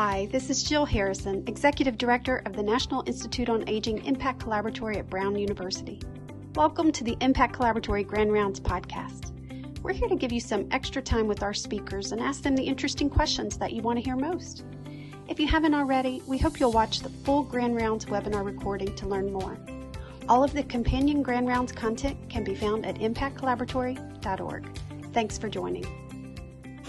Hi, this is Jill Harrison, Executive Director of the National Institute on Aging Impact Collaboratory at Brown University. Welcome to the Impact Collaboratory Grand Rounds podcast. We're here to give you some extra time with our speakers and ask them the interesting questions that you want to hear most. If you haven't already, we hope you'll watch the full Grand Rounds webinar recording to learn more. All of the companion Grand Rounds content can be found at impactcollaboratory.org. Thanks for joining.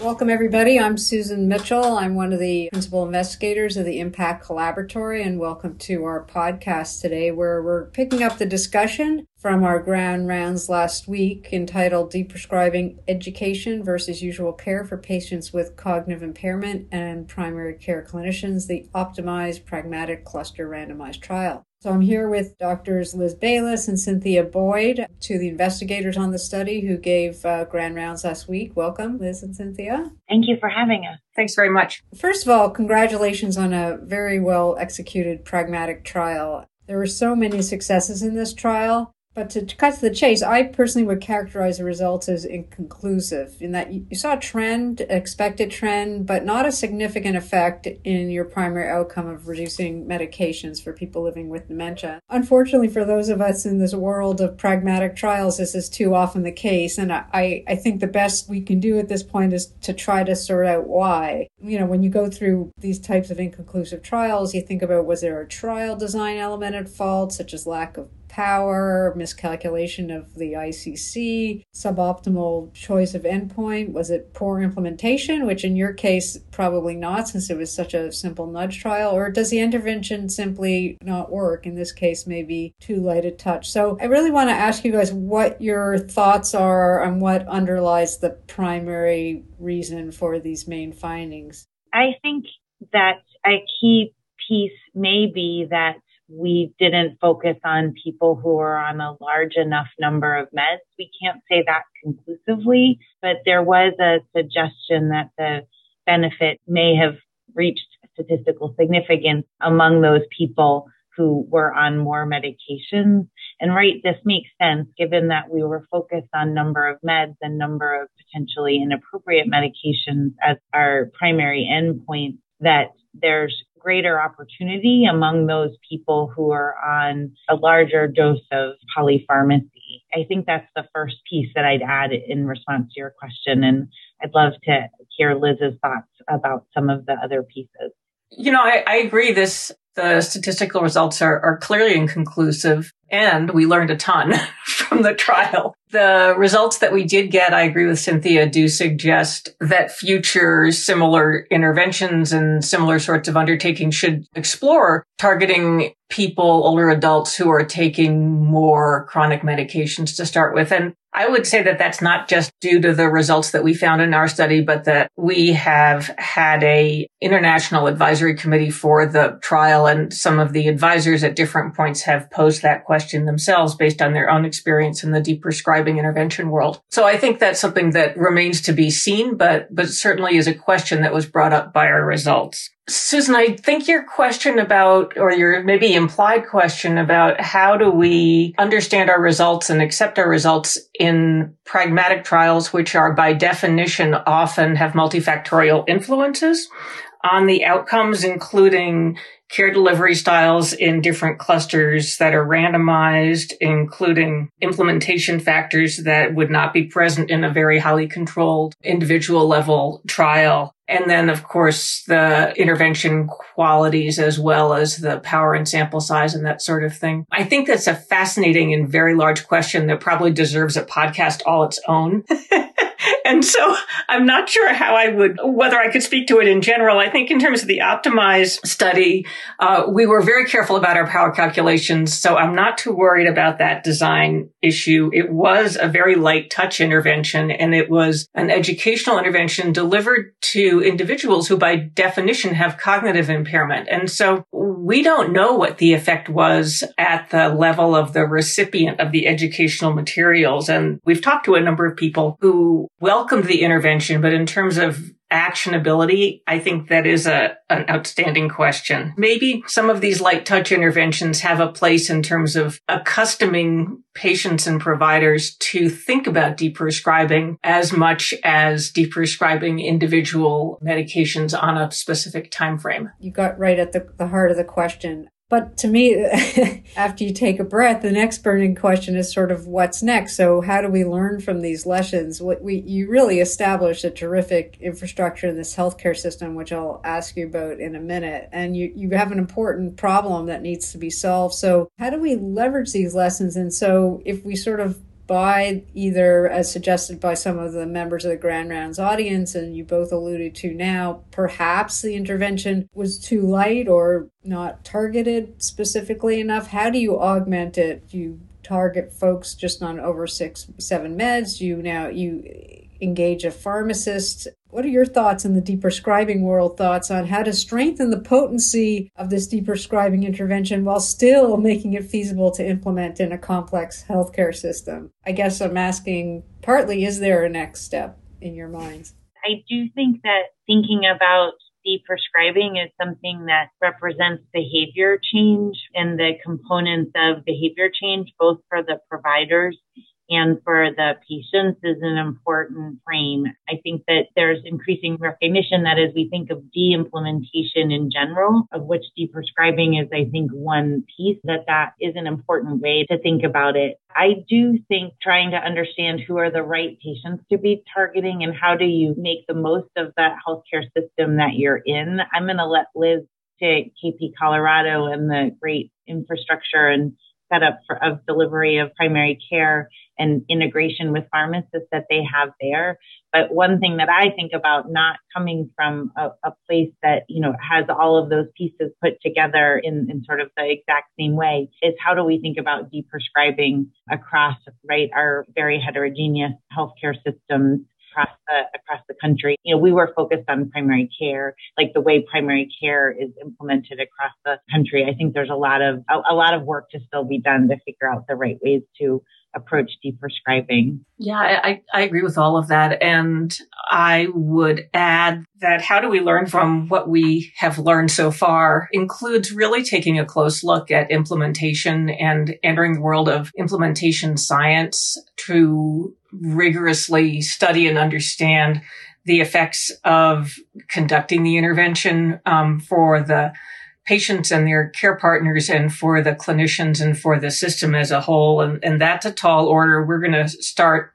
Welcome, everybody. I'm Susan Mitchell. I'm one of the principal investigators of the Impact Collaboratory, and welcome to our podcast today, where we're picking up the discussion from our grand rounds last week entitled Deprescribing Education versus Usual Care for Patients with Cognitive Impairment and Primary Care Clinicians, the Optimize Pragmatic Cluster Randomized Trial. So I'm here with doctors Liz Bayliss and Cynthia Boyd, to the investigators on the study who gave uh, grand rounds last week. Welcome, Liz and Cynthia. Thank you for having us. Thanks very much. First of all, congratulations on a very well executed pragmatic trial. There were so many successes in this trial. But to cut to the chase, I personally would characterize the results as inconclusive in that you saw a trend, expected trend, but not a significant effect in your primary outcome of reducing medications for people living with dementia. Unfortunately, for those of us in this world of pragmatic trials, this is too often the case. And I, I think the best we can do at this point is to try to sort out why. You know, when you go through these types of inconclusive trials, you think about was there a trial design element at fault, such as lack of power, miscalculation of the ICC, suboptimal choice of endpoint? Was it poor implementation, which in your case, probably not, since it was such a simple nudge trial? Or does the intervention simply not work? In this case, maybe too light a touch. So I really want to ask you guys what your thoughts are on what underlies the primary reason for these main findings. I think that a key piece may be that we didn't focus on people who are on a large enough number of meds. We can't say that conclusively, but there was a suggestion that the benefit may have reached statistical significance among those people who were on more medications. And right, this makes sense given that we were focused on number of meds and number of potentially inappropriate medications as our primary endpoint that there's greater opportunity among those people who are on a larger dose of polypharmacy. I think that's the first piece that I'd add in response to your question. And I'd love to hear Liz's thoughts about some of the other pieces. You know, I, I agree. This the statistical results are, are clearly inconclusive, and we learned a ton from the trial. The results that we did get, I agree with Cynthia, do suggest that future similar interventions and similar sorts of undertakings should explore targeting people, older adults who are taking more chronic medications to start with. And I would say that that's not just due to the results that we found in our study, but that we have had a international advisory committee for the trial and some of the advisors at different points have posed that question themselves based on their own experience in the deprescribing intervention world. So I think that's something that remains to be seen, but, but certainly is a question that was brought up by our results. Susan, I think your question about, or your maybe implied question about how do we understand our results and accept our results in pragmatic trials, which are by definition often have multifactorial influences on the outcomes, including care delivery styles in different clusters that are randomized, including implementation factors that would not be present in a very highly controlled individual level trial. And then, of course, the intervention qualities as well as the power and sample size and that sort of thing. I think that's a fascinating and very large question that probably deserves a podcast all its own. and so I'm not sure how I would, whether I could speak to it in general. I think in terms of the optimized study, uh, we were very careful about our power calculations. So I'm not too worried about that design issue. It was a very light touch intervention and it was an educational intervention delivered to individuals who by definition have cognitive impairment. And so we don't know what the effect was at the level of the recipient of the educational materials. And we've talked to a number of people who welcomed the intervention, but in terms of actionability, I think that is a, an outstanding question. Maybe some of these light touch interventions have a place in terms of accustoming patients and providers to think about deprescribing as much as deprescribing individual medications on a specific time frame. You got right at the, the heart of the question. But to me, after you take a breath, the next burning question is sort of what's next. So how do we learn from these lessons? What we, you really established a terrific infrastructure in this healthcare system, which I'll ask you about in a minute. And you, you have an important problem that needs to be solved. So how do we leverage these lessons? And so if we sort of by either, as suggested by some of the members of the Grand Rounds audience, and you both alluded to now, perhaps the intervention was too light or not targeted specifically enough. How do you augment it? Do you target folks just on over six, seven meds? Do you now you engage a pharmacist. What are your thoughts in the deprescribing world thoughts on how to strengthen the potency of this deprescribing intervention while still making it feasible to implement in a complex healthcare system? I guess I'm asking partly, is there a next step in your minds? I do think that thinking about deprescribing is something that represents behavior change and the components of behavior change, both for the providers and for the patients is an important frame. I think that there's increasing recognition that as we think of de-implementation in general, of which deprescribing is, I think, one piece, that that is an important way to think about it. I do think trying to understand who are the right patients to be targeting and how do you make the most of that healthcare system that you're in. I'm going to let Liz take KP Colorado and the great infrastructure and setup for, of delivery of primary care and integration with pharmacists that they have there. But one thing that I think about not coming from a, a, place that, you know, has all of those pieces put together in, in sort of the exact same way is how do we think about deprescribing across, right, our very heterogeneous healthcare systems across the across the country. You know, we were focused on primary care, like the way primary care is implemented across the country. I think there's a lot of a, a lot of work to still be done to figure out the right ways to approach deprescribing. Yeah, I, I agree with all of that. And I would add that how do we learn from what we have learned so far includes really taking a close look at implementation and entering the world of implementation science to rigorously study and understand the effects of conducting the intervention um, for the patients and their care partners and for the clinicians and for the system as a whole. And, and that's a tall order. We're going to start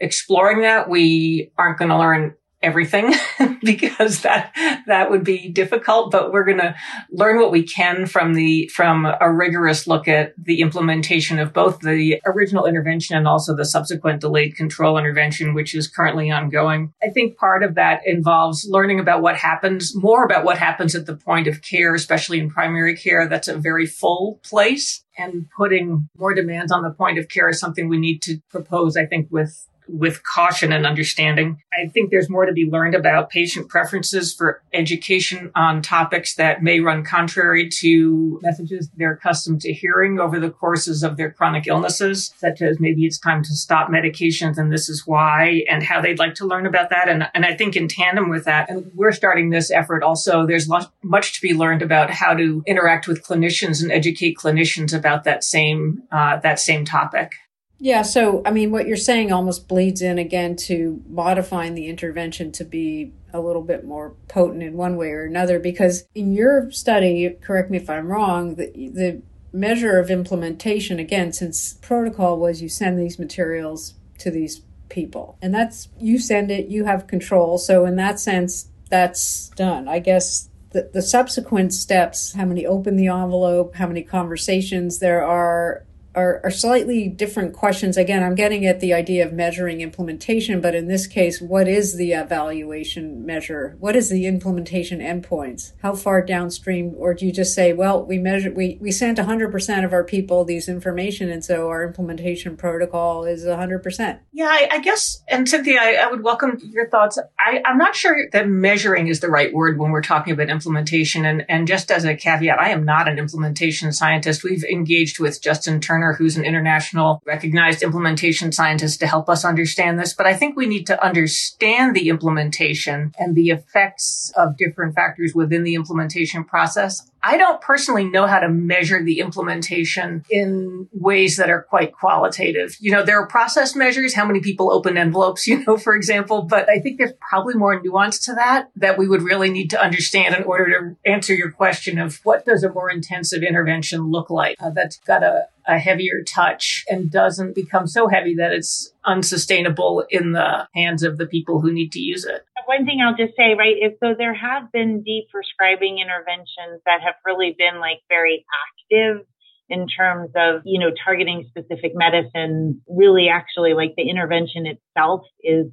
exploring that. We aren't going to learn everything because that that would be difficult but we're going to learn what we can from the from a rigorous look at the implementation of both the original intervention and also the subsequent delayed control intervention which is currently ongoing. I think part of that involves learning about what happens more about what happens at the point of care especially in primary care. That's a very full place and putting more demands on the point of care is something we need to propose i think with with caution and understanding. I think there's more to be learned about patient preferences for education on topics that may run contrary to messages they're accustomed to hearing over the courses of their chronic illnesses, such as maybe it's time to stop medications and this is why, and how they'd like to learn about that. And, and I think in tandem with that, and we're starting this effort also, there's much to be learned about how to interact with clinicians and educate clinicians about that same, uh, that same topic. Yeah, so I mean, what you're saying almost bleeds in again to modifying the intervention to be a little bit more potent in one way or another. Because in your study, correct me if I'm wrong, the, the measure of implementation, again, since protocol was you send these materials to these people, and that's you send it, you have control. So, in that sense, that's done. I guess the, the subsequent steps, how many open the envelope, how many conversations there are, are, are slightly different questions. Again, I'm getting at the idea of measuring implementation, but in this case, what is the evaluation measure? What is the implementation endpoints? How far downstream, or do you just say, well, we measure, we, we sent 100% of our people these information, and so our implementation protocol is 100%? Yeah, I, I guess, and Cynthia, I, I, would welcome your thoughts. I, I'm not sure that measuring is the right word when we're talking about implementation. And, and just as a caveat, I am not an implementation scientist. We've engaged with Justin Turner partner who's an international recognized implementation scientist to help us understand this. But I think we need to understand the implementation and the effects of different factors within the implementation process. I don't personally know how to measure the implementation in ways that are quite qualitative. You know, there are process measures, how many people open envelopes, you know, for example, but I think there's probably more nuance to that that we would really need to understand in order to answer your question of what does a more intensive intervention look like uh, that's got a, a heavier touch and doesn't become so heavy that it's unsustainable in the hands of the people who need to use it. One thing I'll just say, right, is so there have been de-prescribing interventions that have really been like very active in terms of, you know, targeting specific medicine. Really, actually, like the intervention itself is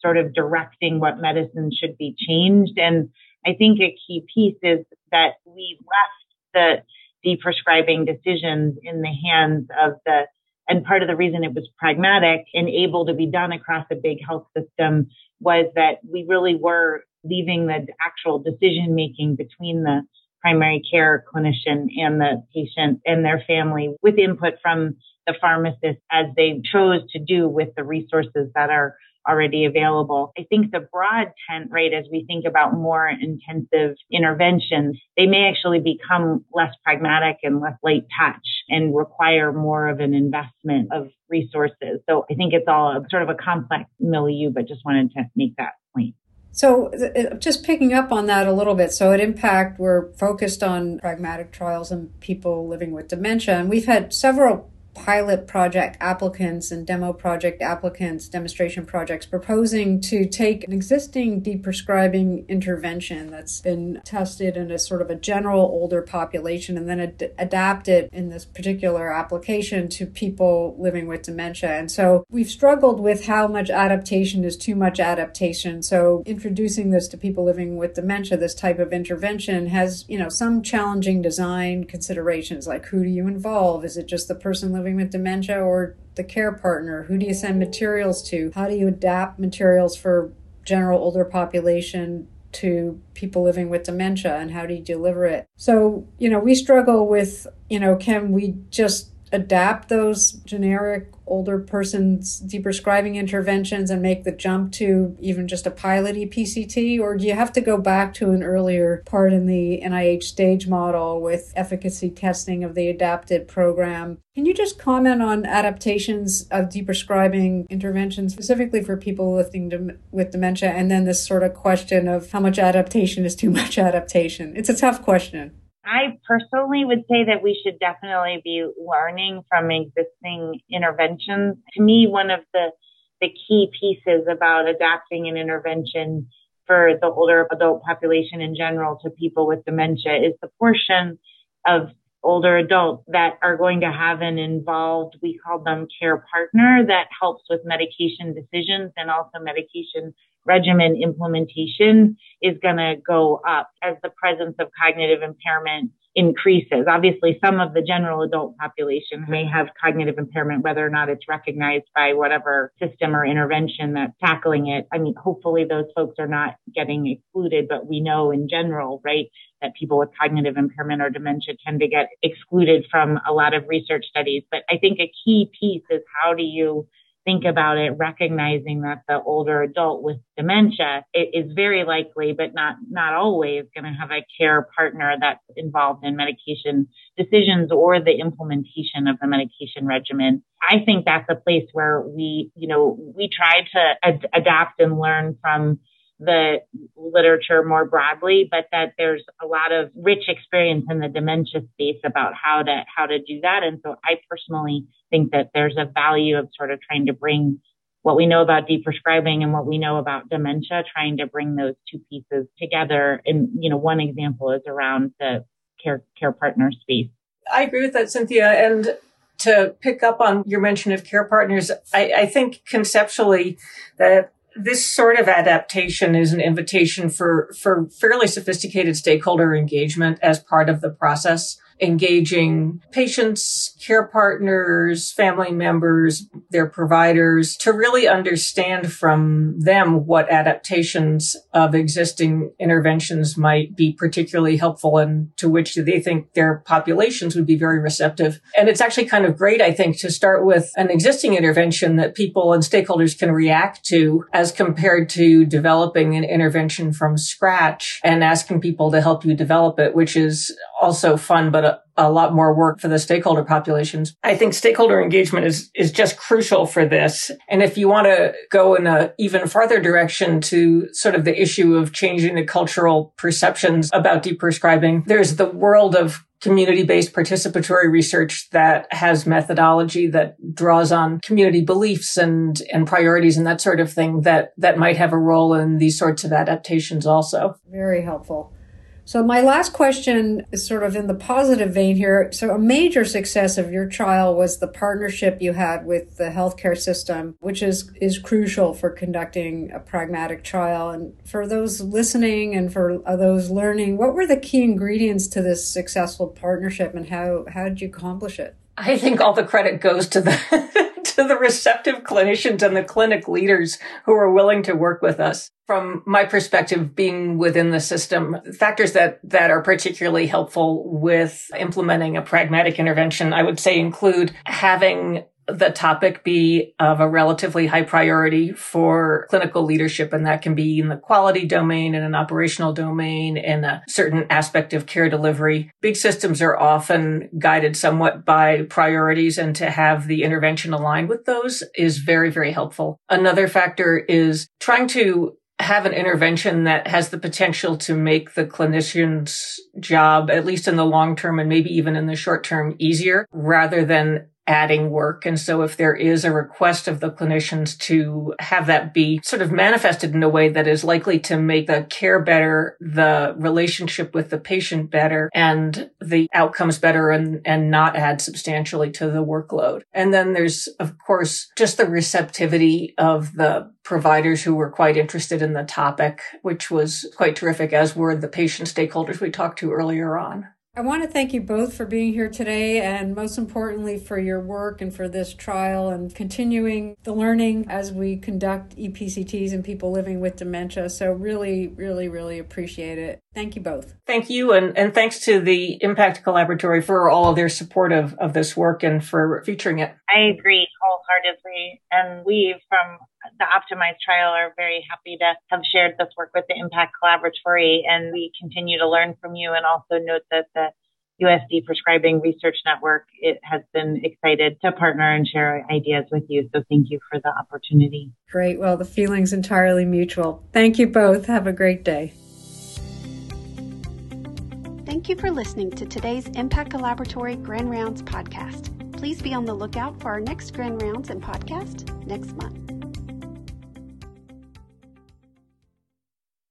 sort of directing what medicine should be changed. And I think a key piece is that we left the de-prescribing decisions in the hands of the and part of the reason it was pragmatic and able to be done across a big health system was that we really were leaving the actual decision making between the primary care clinician and the patient and their family with input from the pharmacist as they chose to do with the resources that are already available. I think the broad tent, right, as we think about more intensive interventions, they may actually become less pragmatic and less light touch and require more of an investment of resources. So I think it's all a, sort of a complex milieu, but just wanted to make that point. So, uh, uh, just picking up on that a little bit. So, at Impact, we're focused on pragmatic trials and people living with dementia. And we've had several pilot project applicants and demo project applicants, demonstration projects proposing to take an existing deprescribing intervention that's been tested in a sort of a general older population and then ad- adapt it in this particular application to people living with dementia. And so we've struggled with how much adaptation is too much adaptation. So introducing this to people living with dementia, this type of intervention has, you know, some challenging design considerations like who do you involve? Is it just the person living living with dementia or the care partner? Who do you send materials to? How do you adapt materials for general older population to people living with dementia and how do you deliver it? So, you know, we struggle with, you know, can we just adapt those generic older person's deprescribing interventions and make the jump to even just a pilot EPCT? Or do you have to go back to an earlier part in the NIH stage model with efficacy testing of the adapted program? Can you just comment on adaptations of deprescribing interventions specifically for people living with dementia? And then this sort of question of how much adaptation is too much adaptation? It's a tough question. I personally would say that we should definitely be learning from existing interventions. To me, one of the, the key pieces about adapting an intervention for the older adult population in general to people with dementia is the portion of older adults that are going to have an involved, we call them care partner that helps with medication decisions and also medication regimen implementation is going to go up as the presence of cognitive impairment increases. Obviously, some of the general adult population may have cognitive impairment, whether or not it's recognized by whatever system or intervention that's tackling it. I mean, hopefully those folks are not getting excluded, but we know in general, right, that people with cognitive impairment or dementia tend to get excluded from a lot of research studies. But I think a key piece is how do you think about it, recognizing that the older adult with dementia is very likely, but not, not always going to have a care partner that's involved in medication decisions or the implementation of the medication regimen. I think that's a place where we, you know, we try to ad- adapt and learn from the literature more broadly, but that there's a lot of rich experience in the dementia space about how to how to do that. And so I personally think that there's a value of sort of trying to bring what we know about deprescribing and what we know about dementia, trying to bring those two pieces together. And you know, one example is around the care care partner space. I agree with that, Cynthia. And to pick up on your mention of care partners, I, I think conceptually that this sort of adaptation is an invitation for, for fairly sophisticated stakeholder engagement as part of the process. Engaging patients, care partners, family members, their providers to really understand from them what adaptations of existing interventions might be particularly helpful and to which do they think their populations would be very receptive. And it's actually kind of great, I think, to start with an existing intervention that people and stakeholders can react to as compared to developing an intervention from scratch and asking people to help you develop it, which is also fun, but a, a lot more work for the stakeholder populations. I think stakeholder engagement is, is just crucial for this. And if you want to go in a even farther direction to sort of the issue of changing the cultural perceptions about deprescribing, there's the world of community-based participatory research that has methodology that draws on community beliefs and, and priorities and that sort of thing that, that might have a role in these sorts of adaptations also. Very helpful. So my last question is sort of in the positive vein here. So a major success of your trial was the partnership you had with the healthcare system, which is, is crucial for conducting a pragmatic trial. And for those listening and for those learning, what were the key ingredients to this successful partnership and how, how did you accomplish it? I think all the credit goes to the to the receptive clinicians and the clinic leaders who are willing to work with us. From my perspective, being within the system, factors that, that are particularly helpful with implementing a pragmatic intervention, I would say include having the topic be of a relatively high priority for clinical leadership. And that can be in the quality domain and an operational domain and a certain aspect of care delivery. Big systems are often guided somewhat by priorities and to have the intervention aligned with those is very, very helpful. Another factor is trying to have an intervention that has the potential to make the clinician's job, at least in the long term and maybe even in the short term, easier rather than adding work. And so if there is a request of the clinicians to have that be sort of manifested in a way that is likely to make the care better, the relationship with the patient better and the outcomes better and, and not add substantially to the workload. And then there's, of course, just the receptivity of the providers who were quite interested in the topic, which was quite terrific, as were the patient stakeholders we talked to earlier on. I want to thank you both for being here today and most importantly for your work and for this trial and continuing the learning as we conduct EPCTs and people living with dementia. So really, really, really appreciate it. Thank you both. Thank you. And, and thanks to the Impact Collaboratory for all of their support of, of this work and for featuring it. I agree wholeheartedly. And we from the Optimize trial are very happy to have shared this work with the Impact Collaboratory, and we continue to learn from you. And also note that the US Deprescribing Research Network it has been excited to partner and share ideas with you. So thank you for the opportunity. Great. Well, the feeling's entirely mutual. Thank you both. Have a great day. Thank you for listening to today's Impact Collaboratory Grand Rounds podcast. Please be on the lookout for our next Grand Rounds and podcast next month.